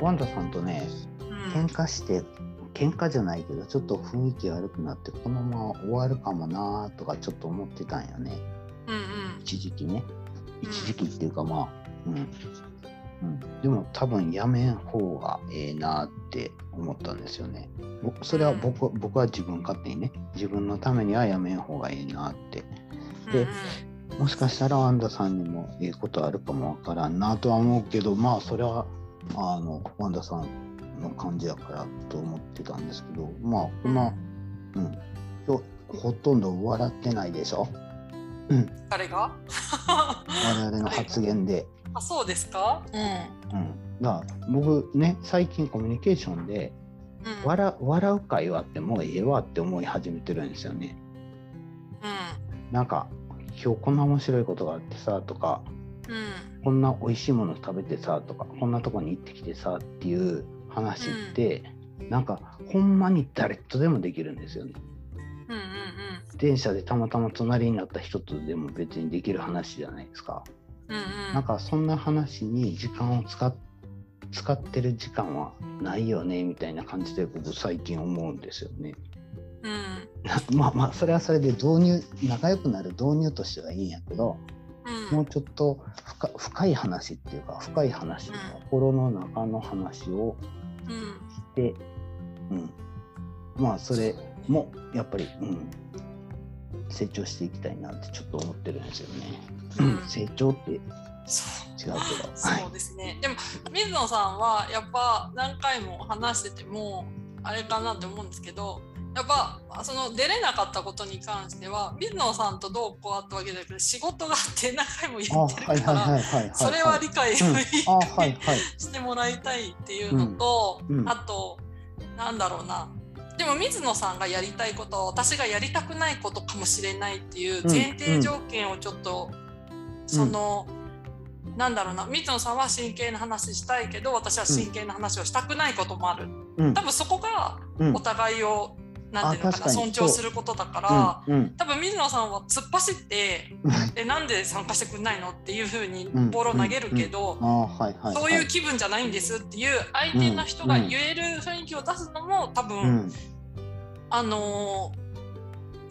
ワンダさんとねうん。喧嘩して喧嘩じゃないけどちょっと雰囲気悪くなってこのまま終わるかもなとかちょっと思ってたんよね。うんうん。一時期ね。うん。一時期っていうかまあうん、うん、でも多分やめん方がええなって思ったんですよね。ぼそれは僕僕は自分勝手にね自分のためにはやめん方がいいなって。でもしかしたらワンダさんにもええことあるかもわからんなとは思うけどまあそれはあのワンダさんの感じやからと思ってたんですけどまあこの、うん、今日ほとんど笑ってないでしょ、うん、誰が？我々の発言で。あそうですか？うん。うん、だから僕ね最近コミュニケーションでうん。笑笑う会話ってもうええわって思い始めてるんですよね。なんか今日こんな面白いことがあってさとかうんうんこんな美味しいもの食べてさとかこんなとこに行ってきてさっていう話って、なんかほんまに誰とでもできるんですよね。うんうん電車でたまたま隣になった人とでも別にできる話じゃないですか。うんうんなんかそんな話に時間を使っ使ってる時間はないよねみたいな感じで僕最近思うんですよね。うん まあまあそれはそれで導入仲良くなる導入としてはいいんやけどうんもうちょっと深深い話っていうか深い話、うん心の中の話をうんして、うん、まあそれもやっぱり、うん、成長していきたいなってちょっと思ってるんですよね。うん。成長って違うけど、はい。そうですね、でも水野さんはやっぱ何回も話しててもあれかなって思うんですけどやっぱその出れなかったことに関しては水野さんとどうこうあったわけだけど仕事があって何回も言あってはいるから。それは理解うん。あはいはい。してもらいたいっていうのと、うん。うん。あとなんだろうな。でも水野さんがやりたいことは私がやりたくないことかもしれないっていう前提条件をちょっと、その、なんだろうな。水野さんは真剣な話したいけど私は真剣な話をしたくないこともある、うん。多分そこがうん。お互いを、なんていうのかな尊重することだから、うんうん多分水野さんは突っ走ってうん「えなんで参加してくんないの?」っていうふうにうんボールを投げるけど。そういう気分じゃないんですっていう相手の人が言える雰囲気を出すのも多分、うんあのー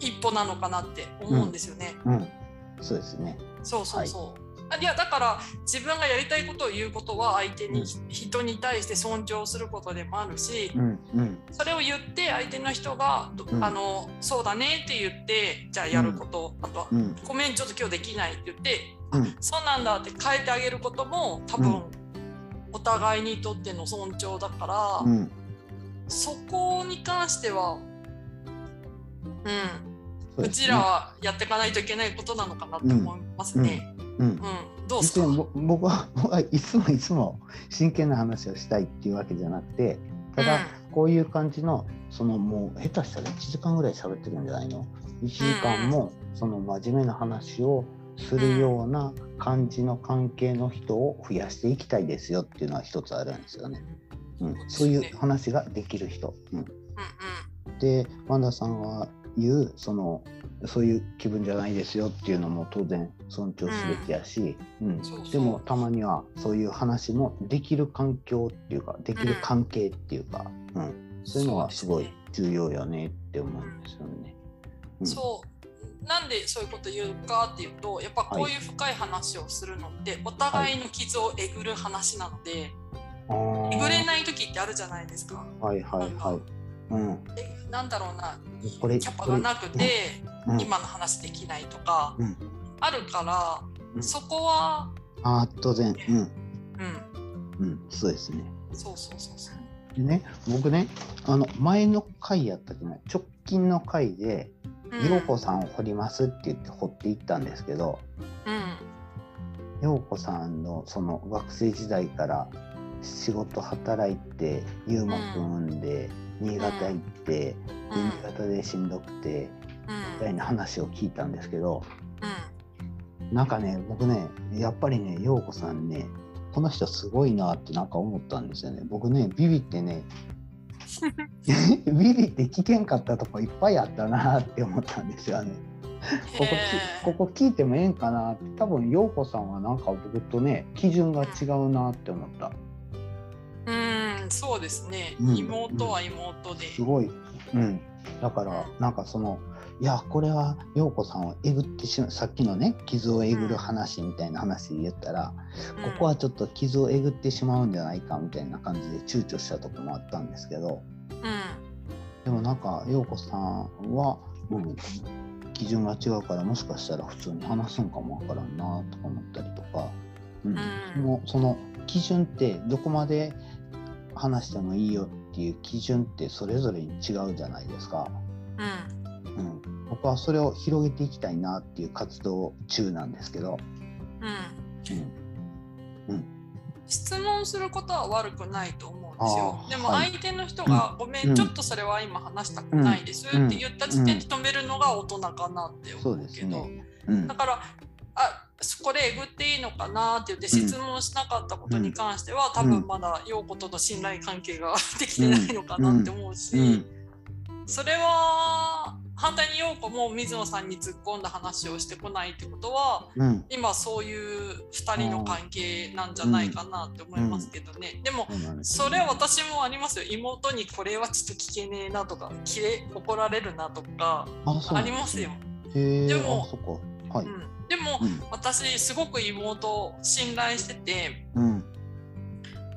一歩なのかなって思うんですよね。うんそうですね。そうそうそう。やだから自分がやりたいことを言うことは相手に、うん。人に対して尊重することでもあるし、うんうん。それを言って相手の人が、どうん。あのそうだねって言ってじゃあやること、あとは、うん。ごめんちょっと今日できないって言って、うん。そうなんだって変えてあげることも多分、うん。お互いにとっての尊重だから、うん。そこに関しては、うん、うちらはやっていかないといけないことなのかなって思いますね。うん。うん、どうですか？僕は 僕はいつもいつも真剣な話をしたいっていうわけじゃなくてただこういう感じのそのもう下手したら1時間ぐらい喋ってるんじゃないの？1時間もその真面目な話をするような感じの関係の人を増やしていきたいですよっていうのは一つあるんですよね。うん、そういう話ができる人。うん。うん。でワンダさんが言うそのそういう気分じゃないですよっていうのも当然尊重すべきやし、でもたまにはそういう話もできる環境っていうかできる関係っていうか、うん。うん、そういうのはすごい重要よねって思うんですよね。うん。そう。なんでそういうこと言うかっていうとやっぱこういう深い話をするのってお互いの傷をえぐる話なので、あーえぐれない時ってあるじゃないですか。はい。はい。はい。うん、えなんだろうな。これキャパがなくてうん今の話できないとかうん。あるから、うん。そこは、あー当然、うん。うん、うん、そうですね。そうそうそうそう。でね僕ねあの前の回やったっけな直近の回でうん。陽子さんを掘りますって言って掘っていったんですけどうん。陽子さんのその学生時代から仕事働いて優馬くん産んで、新潟行って、新潟でしんどくてみたいな話を聞いたんですけどなんかね僕ねやっぱりね陽子さんねこの人すごいなってなんか思ったんですよね僕ねビビってね ビビって聞けんかったとこいっぱいあったなって思ったんですよね。ここここ聞いてもええんかなって多分陽子さんはなんか僕とね基準が違うなって思った。うんうん、そうですね。うん妹は妹で。すごい。うん。だから、なんかその、いや、これは陽子さんをえぐってしまう、さっきのね、傷をえぐる話みたいな話で言ったら、うんここはちょっと傷をえぐってしまうんじゃないかみたいな感じで躊躇したとこもあったんですけど、うん。でもなんか陽子さんは、うん、基準が違うからもしかしたら普通に話すんかもわからんなとか思ったりとか、うんうんそのその基準ってどこまで話してもいいよっていう基準ってそれぞれに違うじゃないですか。うん。うん、僕はそれを広げていきたいなっていう活動中なんですけど、うん。うん、質問することは悪くないと思うんですよ。でもはい。相手の人が、ごめん、うん。ちょっとそれは今話したくないですってうん。言った時点で止めるのが大人かなってそうで思うけど。うん。だから、あこれえぐっていいのかなって言って質問しなかったことに関しては、多分まだ陽子との信頼関係が できてないのかなって思うし、うん。それは反対に陽子も水野さんに突っ込んだ話をしてこないってことはうん、今そういう2人の関係なんじゃないかなって思いますけどね、でもそうなんですそれは私もありますよ。妹にこれはちょっと聞けねえなとかきれ怒られるなとかありますすよ。でもはい。うん、でもうん。私すごく妹を信頼しててうん。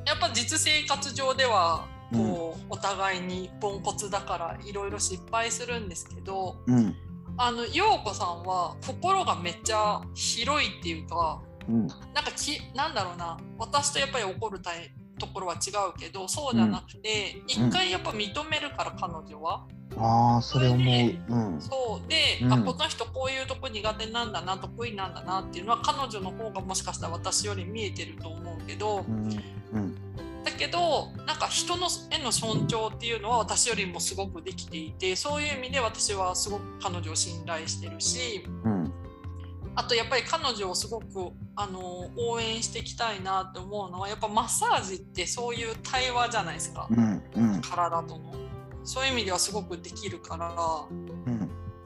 やっぱ実生活上ではこう、お互いにポンコツだからいろいろ失敗するんですけどうん。あの陽子さんは心がめっちゃ広いっていうかうん。なんかきなんだろうな私とやっぱり怒るたいところは違うけどそうじゃなくて、一回やっぱ認めるから彼女は。ああそれ思う。うん。そうで、うん。あこの人こういうとこ苦手なんだな得意なんだなっていうのは彼女の方がもしかしたら私より見えてると思うけどうん。うんだけどなんか人のへの尊重っていうのは私よりもすごくできていてそういう意味で私はすごく彼女を信頼してるしうんあとやっぱり彼女をすごくあの応援していきたいなって思うのはやっぱマッサージってそういう対話じゃないですかうんうん体との。そういう意味ではすごくできるから。うん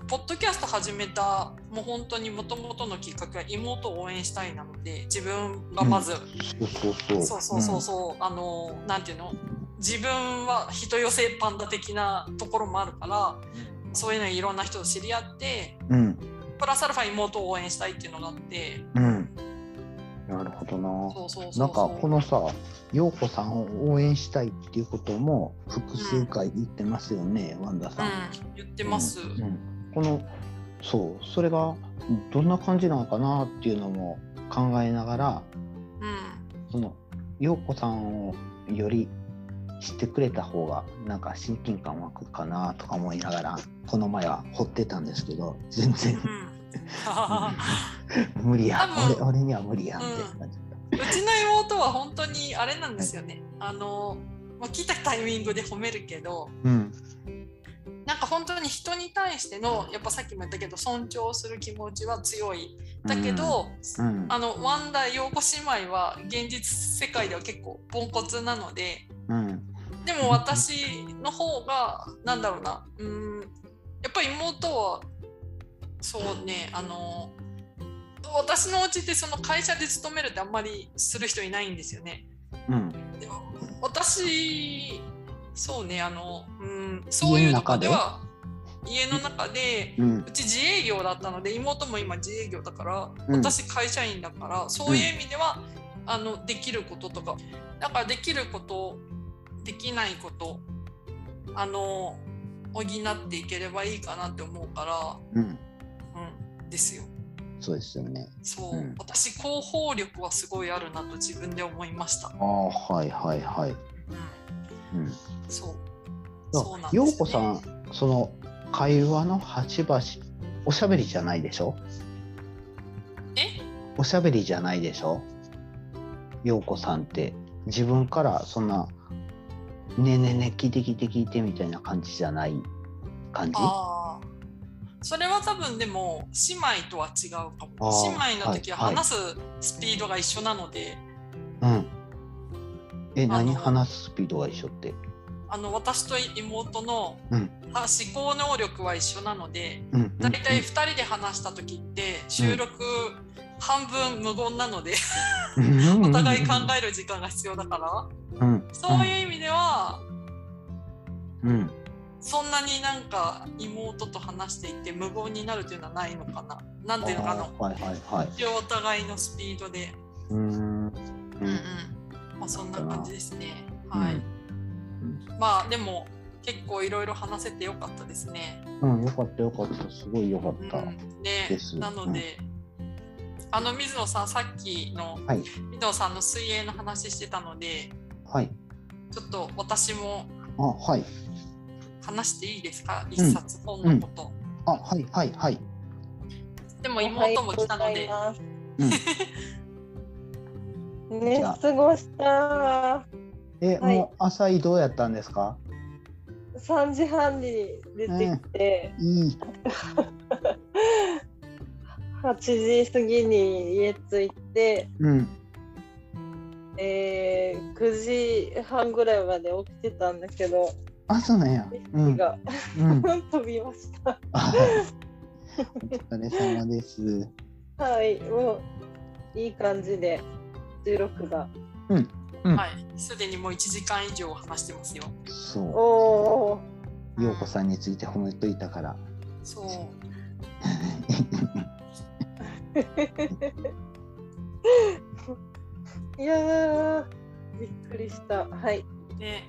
ポッドキャスト始めたもう本当にもともとのきっかけは妹を応援したいなので自分がまず、そうそうそう。そうそうそうそう、あのなんていうの？自分は人寄せパンダ的なところもあるからそういうのにいろんな人と知り合ってうん。プラスアルファ妹を応援したいっていうのがあってうん。なるほどな。そうそうそうそう。なんかこのさ、陽子さんを応援したいっていうことも複数回言ってますよね、ワンダさん。うん言ってます、うん。うんこのそうそれがどんな感じなのかなっていうのも考えながらうん。その陽子さんをより知ってくれた方がなんか親近感湧くかなとか思いながらこの前は掘ってたんですけど全然。うん。無理や。俺俺には無理やんって。感じうちの妹は本当にあれなんですよね。あの、まあ、来たタイミングで褒めるけど、うんなんか本当に人に対しての、やっぱさっきも言ったけど、尊重する気持ちは強い。だけど、うん。あの、ワンダ陽子姉妹は現実世界では結構ポンコツなので、うん。でも私の方が、なんだろうな、うん、やっぱり妹は、そうね、あの、私のうちってその会社で勤めるってあんまりする人いないんですよね。うん。でも私そうねあの、うん、そういうのかでは家の中で？うん。うち自営業だったので妹も今自営業だから、うん。私会社員だからそういう意味では、あのできることとかだからできることできないことあの補っていければいいかなって思うかうん。ら、うん、ですよ。そうですよね。そう、うん。私広報力はすごいあるなと自分で思いました。ああはいはいはい。うん。うんそう。そうなんです陽ね。子さんその会話の端々おしゃべりじゃないでしょ？え？おしゃべりじゃないでしょ？陽子さんって自分からそんな「ねえねえねえ聞いて聞いて聞いて」みたいな感じじゃない感じ？ああ。それは多分でも姉妹とは違うかも。姉妹の時ははいはい話すスピードが一緒なので、うん。え何話すスピードが一緒って？あの私と妹の、うん。あ思考能力は一緒なので、うんだいたい2人で話した時って収録半分無言なのでお お互い考える時間が必要だから。うん、そういう意味ではうん、そんなになんか妹と話していて無言になるというのはないのかな。なんていうのかな。はいはいはい。一応お互いのスピードで。うーん。うん。うんうん。まあそんな感じですね。はい、うんまあでも結構いろいろ話せてよかったですねうん、よかったよかった。すごいよかった。うん、ねですなので、あの水野さんさっきの、はい水野さんの水泳の話してたのではい。ちょっと私もあ、はい。話していいですか？一冊本のこと、あ、はいはいはい。でも妹も来たので。寝 過ごした。え、はいもう朝移動やったんですか？3時半に出てきて、いい。8時過ぎに家着いて、うん。えー、9時半ぐらいまで起きてたんだけど、あ、そうなんや。うが、うん。飛びました。はいお疲れ様です。はい、もういい感じで16が。うんはい、すでにもう1時間以上話してますよ。そう。ようこさんについて褒めといたから。そう。いやー、びっくりした。はい。で、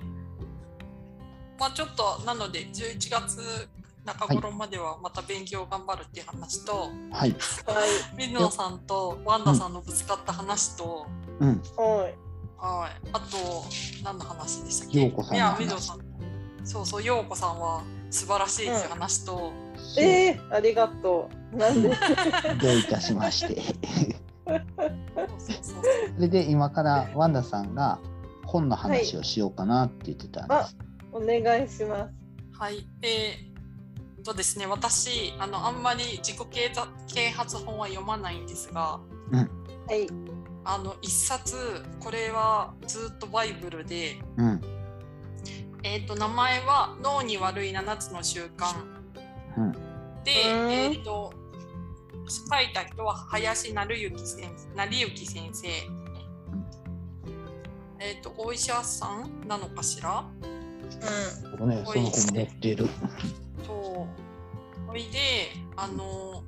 まあちょっとなので11月中頃まではまた勉強頑張るっていう話と、はい。はい。水野さんとワンダさんのぶつかった話と、うん。はい。はい、あと何の話でしたっけ？陽子さんいや水野さんそうそう陽子さんは素晴らしいっていう話と、そうえー、ありがとう。なんで？どういたしまして。それで今からワンダさんが本の話をしようかなって言ってたんです。お願いします。はい、えー、とですね、私あのあんまり自己啓発啓発本は読まないんですが、はい。あの一冊これはずっとバイブルで、うん。えー、と名前は脳に悪い7つの習慣うん。で、うんえー、と書いた人は林成幸先成幸先生。えっ、とお医者さんなのかしら？う僕ね、その本持ってる。そう。ほいで、あの、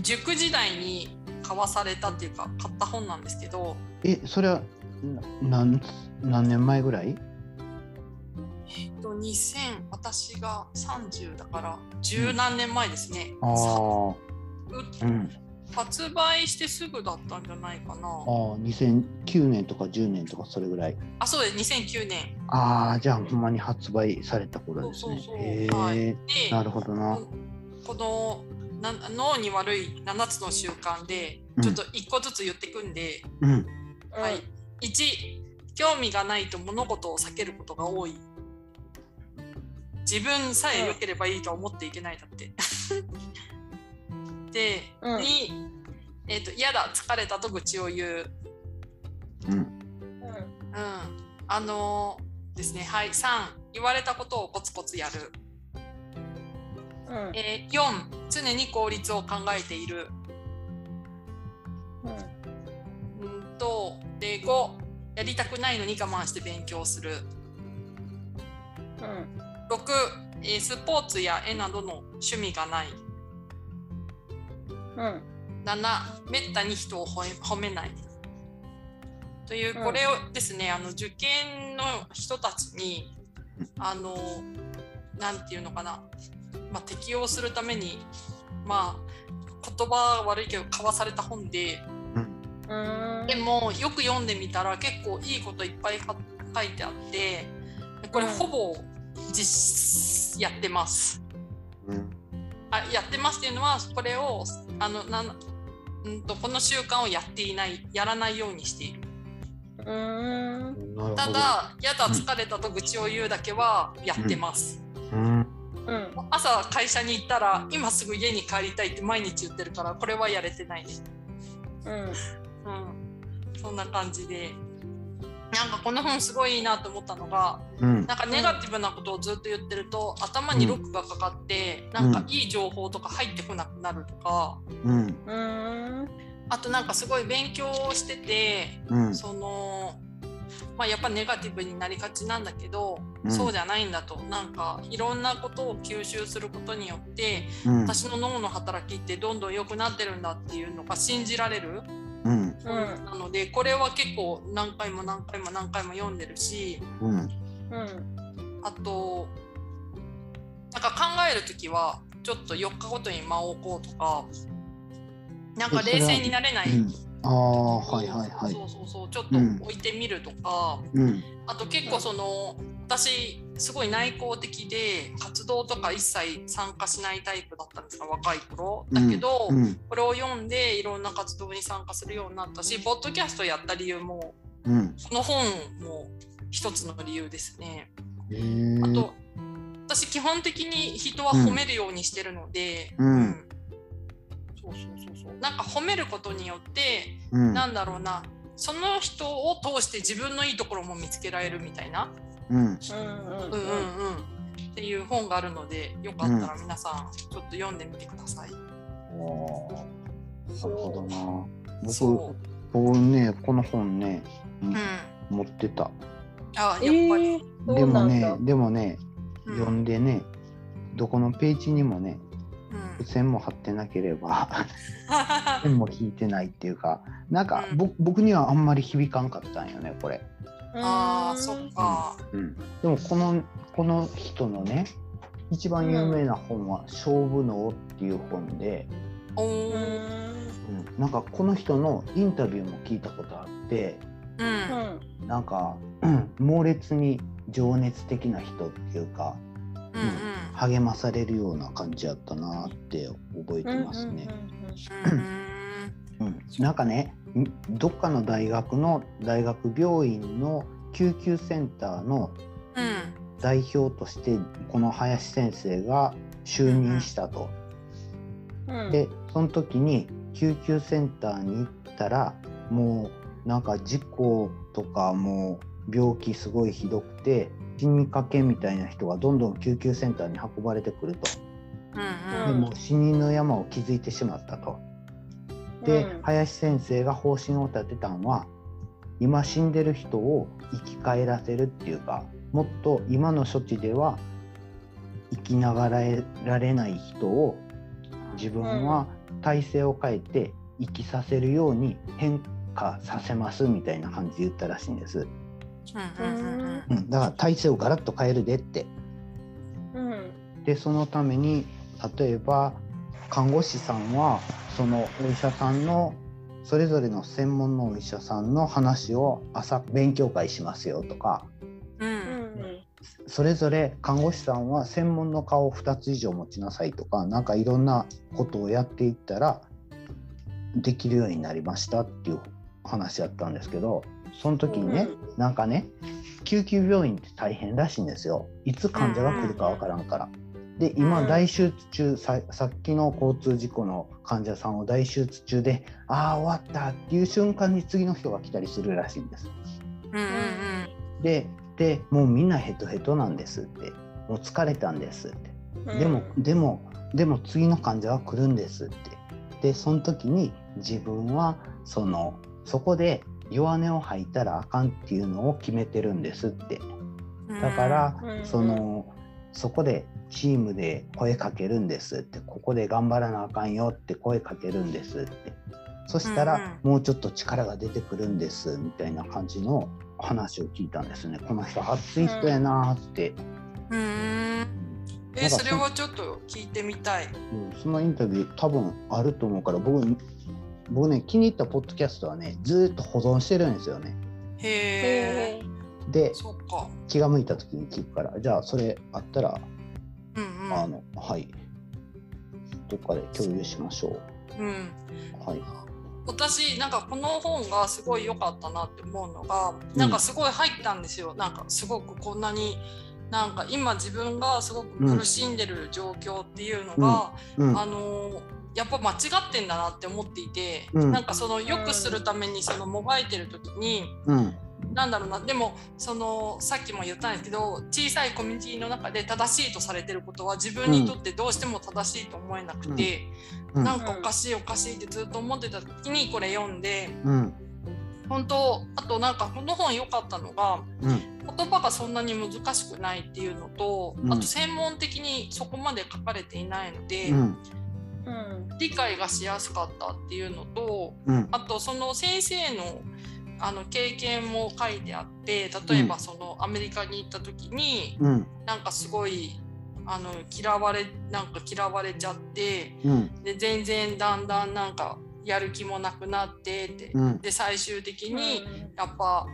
塾時代に買わされたっていうか、買った本なんですけど、え、それはな何何年前ぐらい？えっと、2000、私が30だから、十何年前ですね。あさあ。ううん。発売してすぐだったんじゃないかなあ。あ、2009年とか10年とかそれぐらい。あ、そうです、2009年。ああ、じゃあほんまに発売された頃ですねそうそう。そうへはいえ、で、なるほどな。このな脳に悪い7つの習慣で、ちょっと1個ずつ言ってくんで、うん。ん。はい、1興味がないと物事を避けることが多い自分さえ良ければいいとは思っていけないだってで、うん2、えーと嫌だ疲れたと愚痴を言う、うん。うん。うん、あのーですねはい3言われたことをコツコツやる、うん。えー4常に効率を考えている。うん。とで5やりたくないのに我慢して勉強する。うん。6、えースポーツや絵などの趣味がない。うん。7めったに人を褒め褒めない。といううん。これをですね、あの受験の人たちにあのなんていうのかな、まあ、適用するためにまあ言葉悪いけど交わされた本でうん。でもよく読んでみたら結構いいこといっぱいか書いてあってこれうんほぼ実やってます。うん。あやってますっていうのはこれをあのなんうんとこの習慣をやっていないやらないようにしているうん。ただやだ疲れたと愚痴を言うだけはやってます。朝会社に行ったら今すぐ家に帰りたいって毎日言ってるからこれはやれてないねうん。うんそんな感じでなんかこの本すごいいいなと思ったのがうん。なんかネガティブなことをずっと言ってると頭にロックがかかって、なんかいい情報とか入ってこなくなるとか、うん。うん。あとなんかすごい勉強をしてて、うんそのまあ、やっぱネガティブになりがちなんだけど、うん。そうじゃないんだと。なんかいろんなことを吸収することによってうん。私の脳の働きってどんどん良くなってるんだっていうのが信じられる。うん。うん。なのでこれは結構何回も何回も何回も読んでるしうん。うん。あとなんか考える時はちょっと4日ごとに間を置こうとかなんか冷静になれない。うんああはいはいはい。そうそうそう。ちょっとうん。置いてみるとか、うん。あと結構その私すごい内向的で活動とか一切参加しないタイプだったんですが若い頃。だけど、うんこれを読んでいろんな活動に参加するようになったしポッドキャストやった理由もうん。この本も一つの理由ですね。あと私基本的に人は褒めるようにしてるので、うん。そうそうそうなんか褒めることによってうん。なんだろうなその人を通して自分のいいところも見つけられるみたいな、うん。うんうんうん。うんうん、っていう本があるのでよかったら皆さんちょっと読んでみてください。おーなるほどな。僕そ僕ねこの本ねう、うん、持ってた。あやっぱえり、ーそうでもねでもねうん。読んでねどこのページにもねうん。付箋も貼ってなければ ペンも引いてないっていうかなんか、うん。ぼ僕にはあんまり響かんかったんよねこれ、ああそっか。うん、でもこのこの人のね一番有名な本は「勝負脳」っていう本で、おうー。んうん、なんかこの人のインタビューも聞いたことあってうん。うん。なんか、うん。猛烈に情熱的な人っていうか励まされるような感じやったなって覚えてますね。うんうん、なんかねんどっかの大学の大学病院の救急センターのうん代表としてこの林先生が就任したと。うんでその時に救急センターに行ったらもうなんか事故とかもう病気すごいひどくて死にかけみたいな人がどんどん救急センターに運ばれてくると。うんでうんもう死人の山を築いてしまったと。で、うん林先生が方針を立てたのは今死んでる人を生き返らせるっていうかもっと今の処置では生きながらえられない人を自分は体勢を変えて生きさせるように変化させますみたいな感じで言ったらしいんです。うんうんうんうん。うん、だから体勢をガラッと変えるでって。うん。でそのために例えば看護師さんはそのお医者さんのそれぞれの専門のお医者さんの話を朝勉強会しますよとか。ううんんそれぞれ看護師さんは専門の顔を2つ以上持ちなさいとか。なんかいろんなことをやっていったらできるようになりましたっていう話だったんですけどその時にね、なんかね救急病院って大変らしいんですよ。いつ患者が来るかわからんから。で今うん。大手術中ささっきの交通事故の患者さんを大手術中でああ終わったっていう瞬間に次の人が来たりするらしいんです。うんうん。ででもうみんなヘトヘトなんですって。もう疲れたんですって。うん。でも、でもでも次の患者は来るんですって。でその時に自分はそのそこで弱音を吐いたらあかんっていうのを決めてるんですって。うん。だから、うん。そのそこでチームで声かけるんですって。ここで頑張らなあかんよって声かけるんですって。そしたら、もうちょっと力が出てくるんですみたいな感じの話を聞いたんですね。この人熱い人やなーって、えかそれはちょっと聞いてみたい。うん。そのインタビュー多分あると思うから僕僕ね気に入ったポッドキャストはねずーっと保存してるんですよね。へえ。へでそっか。気が向いた時に聞くからじゃあそれあったら、うんあのはい。どっかで共有しましょう。ん。うん。うはい。私なんかこの本がすごい良かったなって思うのがなんかすごい入ったんですよ、なんかすごくこんなになんか今自分がすごく苦しんでる状況っていうのが、うん。あのやっぱ間違ってんだなって思っていて、うん。なんかその良くするためにそのもがいてる時にうん。なんだろうなでもそのさっきも言ったんですけど小さいコミュニティの中で正しいとされてることは自分にとってどうしても正しいと思えなくて、うん。なんかおかしいおかしいってずっと思ってた時にこれ読んでうん。本当あとなんかこの本良かったのがうん。言葉がそんなに難しくないっていうのと、うん。あと専門的にそこまで書かれていないので、うんうん。理解がしやすかったっていうのとうん。あとその先生のあの経験も書いてあって例えばうん。そのアメリカに行った時にうん。なんかすごいあの嫌われなんか嫌われちゃってうん。で全然だんだんなんかやる気もなくなってってうん。で最終的にやっぱ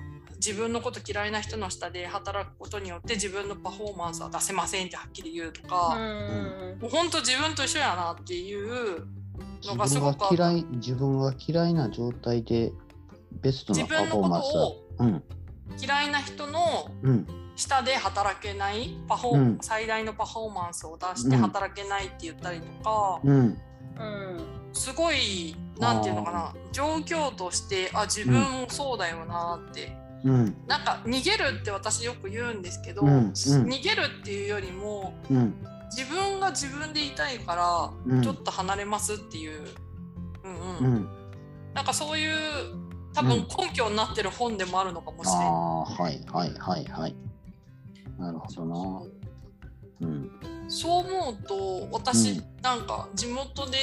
自分のこと嫌いな人の下で働くことによって自分のパフォーマンスは出せませんってはっきり言うとか、もう本当自分と一緒やなっていうのがす自分ごく嫌い自分が嫌いな状態でベストな自パフォーマンス嫌いな人のうん。下で働けないパフォー、うん。最大のパフォーマンスを出して働けないって言ったりとか、うん。うんすごいなんていうのかな状況としてあ自分もそうだよなって、うん。なんか逃げるって私よく言うんですけど、うん。うん逃げるっていうよりもうん自分が自分でいたいからうん。ちょっと離れますっていう、うんうん。うん。なんかそういう多分根拠になってる本でもあるのかもしれない。はいはいはいはい。なるほどな。うん。そう思うと私、うんなんか地元で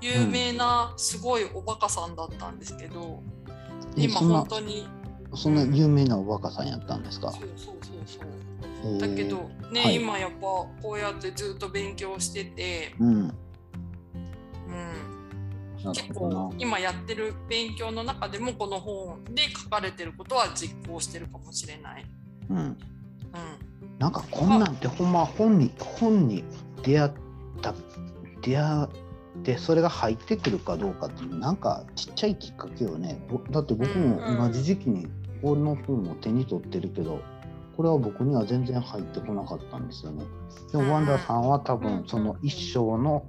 有名なすごいおバカさんだったんですけど、今本当にそんな有名なおバカさんやったんですか？そうそうそうそう。だけどね、はい。今やっぱこうやってずっと勉強してて、うん。うん、な結構今やってる勉強の中でもこの本で書かれてることは実行してるかもしれない。うん。うん。なんかこんなんてほんま本に本に出会った出会ってそれが入ってくるかどうかっていうなんかちっちゃいきっかけよね。ぼだって僕も同じ時期にこの本を手に取ってるけどこれは僕には全然入ってこなかったんですよね。でもワンダーさんは多分その一生の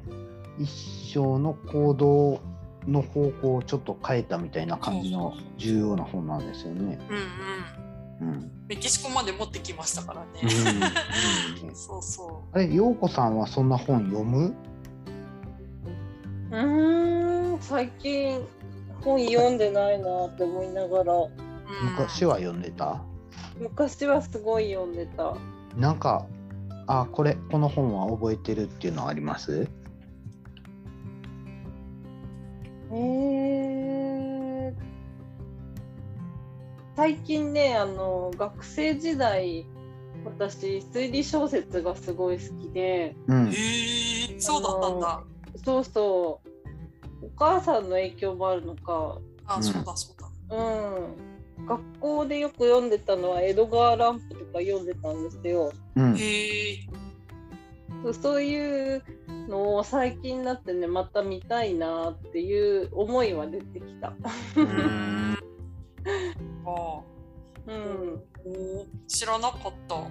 一生の行動の方向をちょっと変えたみたいな感じの重要な本なんですよね。うんうんうん。メキシコまで持ってきましたからね。うんうんね そうそあれ、陽子さんはそんな本読む？うーん最近本読んでないなって思いながら昔は読んでた？昔はすごい読んでた。なんか、あ、これ、この本は覚えてるっていうのはあります？えー。最近ねあの学生時代私推理小説がすごい好きで。うん。へえそうだったんだ。そうそう。お母さんの影響もあるのか。あ、うん。そうだそうだ。うん学校でよく読んでたのはエドガー・ランプとか読んでたんですようん。へえ。そうそういうのを最近になってねまた見たいなっていう思いは出てきた。うん。あ あ。うん、知らなかった。うん。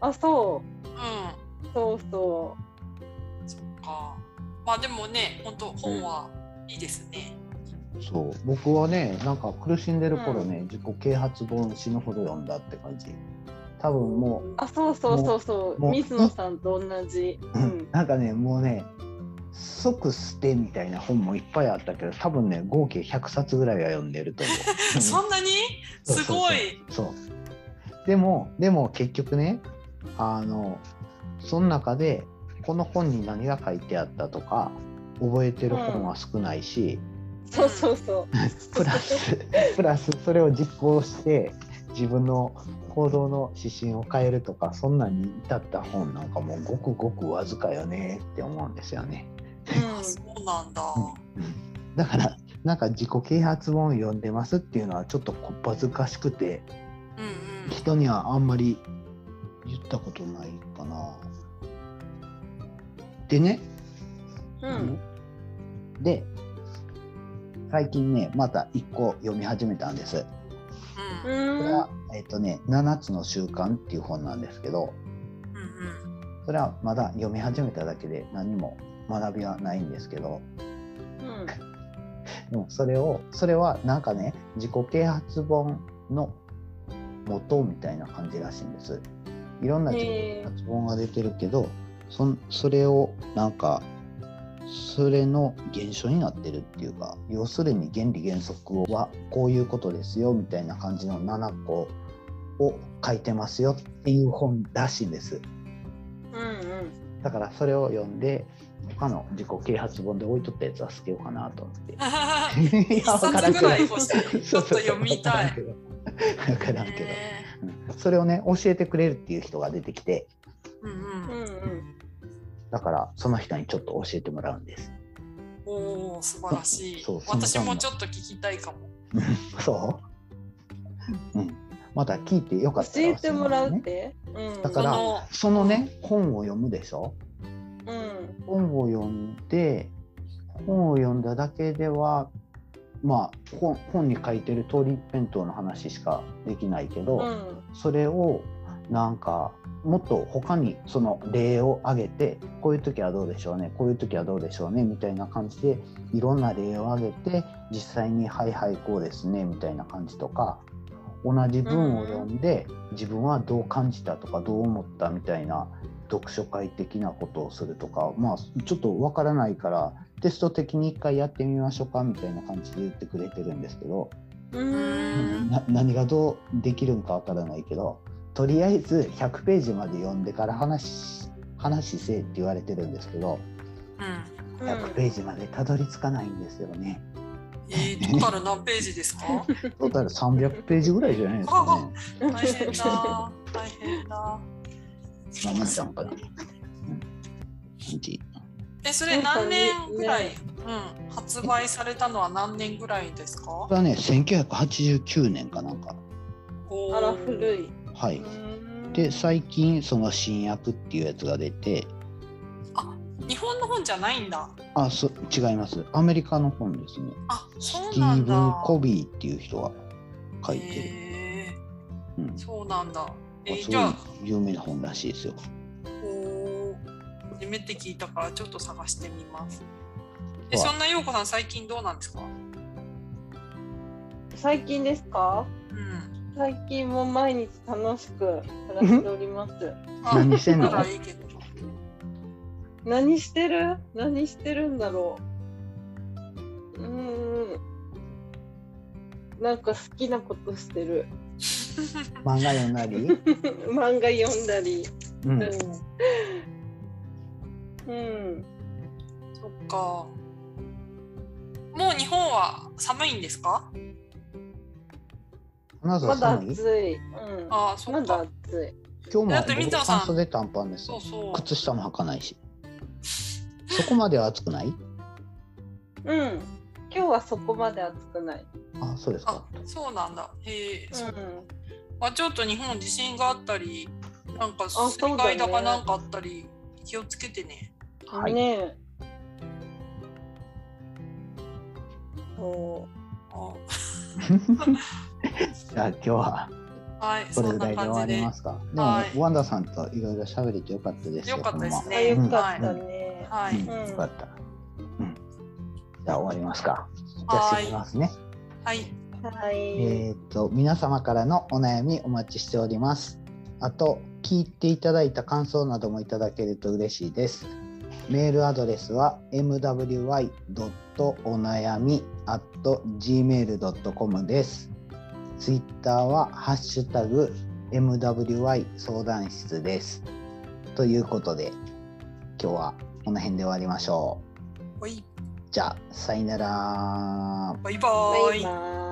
あそうそうそそっか。まあでもね、本当本はいいですね。そう。僕はね、なんか苦しんでる頃ね、自己啓発本死ぬほど読んだって感じ。多分もうあそうそうそうそう水野さんと同じ。う、うんなんかね、もうね、即捨てみたいな本もいっぱいあったけど、多分ね、合計100冊ぐらいは読んでると思う。そんなに？すごい。そうでもでも結局ねあのその中でこの本に何が書いてあったとか覚えてる本は少ないし、そうそうそう。プラスプラスそれを実行して自分の行動の指針を変えるとかそんなに至った本なんかもうごくごくわずかよねって思うんですよね。あそうなんだ。うんだからなんか自己啓発本を読んでますっていうのはちょっとこっぱずかしくてうんうん。人にはあんまり言ったことないかな。でね、うんで最近ねまた一個読み始めたんです。これは、えっ、とね「7つの習慣」っていう本なんですけどうんそれはまだ読み始めただけで何も学びはないんですけど。うん。でもそれをそれはなんかね自己啓発本の元みたいな感じらしいんです。いろんな自己啓発本が出てるけどそんそれをなんかそれの現象になってるっていうか要するに原理原則はこういうことですよみたいな感じの7個を書いてますよっていう本らしいんです。うんうん。だからそれを読んで他の自己啓発本で置いとったやつは捨てようかなと思って。い一冊ぐらい欲しい。ちょっと読みたい。分からんけど、ねうんそれをね教えてくれるっていう人が出てきてうんうんうんうん。だからその人にちょっと教えてもらうんです。おお素晴らしいそうその私もちょっと聞きたいかもそう、うん、また聞いてよかった教らえてもらうっね。て？うん。だからそのね本を読むでしょ？うん。本を読んで本を読んだだけではまあ本本に書いてる通り弁当の話しかできないけど、うん。それをなんかもっと他にその例を挙げてこういう時はどうでしょうねこういう時はどうでしょうねみたいな感じでいろんな例を挙げて実際に「はいはいこうですね」みたいな感じとか同じ文を読んで自分はどう感じたとかどう思ったみたいな読書会的なことをするとかまあちょっとわからないからテスト的に一回やってみましょうかみたいな感じで言ってくれてるんですけど。何がどうできるんかわからないけどとりあえず100ページまで読んでから話話せえって言われてるんですけどうん100ページまでたどり着かないんですよね。えー、トータル何ページですか？トータル300ページぐらいじゃないですかね。大変だ大変だ何年たんかな。えそれ何年ぐらい、うん、発売されたのは何年ぐらいですか？これはね1989年かなんか。あら古い。はい。うんで最近その新訳っていうやつが出て日本の本じゃないんだ。あそ違います。アメリカの本ですね。あスそうティーブン・コビーっていう人が書いてる。へうん。ーそうなんだ。えーすごいじゃあ。有名な本らしいですよ。おー。初めて聞いたからちょっと探してみます。えそんな陽子さん最近どうなんですか？最近ですか？うん最近も毎日楽しく暮らしております。あ 何してんの？何してる？何してるんだろううーん。なんか好きなことしてる。漫画読んだり、漫画読んだり。うん、うん。そっかもう日本は寒いんですか？まだ暑い。うん。あそまだっか暑い。今日もだってさん半袖短パンですよそうそう靴下も履かないし。そこまでは暑くない？うん。今日はそこまで暑くない。あ、そうですあか。そうなんだへえ、うそう、ん。まあ、ちょっと日本地震があったりなんかそう水害だかなんかあったり気をつけてねはい。ねえ。そあ じゃあ今日ははいこれぐらいで終わりますか？でも、はいワンダさんといろいろ喋れてよかったですよ。よかったですう。ねあ、よかったはいね。はい、よかった。うん。じゃあ終わりますか。じゃあはい閉めますね。はい、はい。えっ、と皆様からのお悩みお待ちしております。あと聞いていただいた感想などもいただけると嬉しいです。メールアドレスは mwy.onayami.gmail.com です。ツイッターはハッシュタグ MWY 相談室です。ということで今日はこの辺で終わりましょう。はいじゃあさよなら。バイバーイバイバ。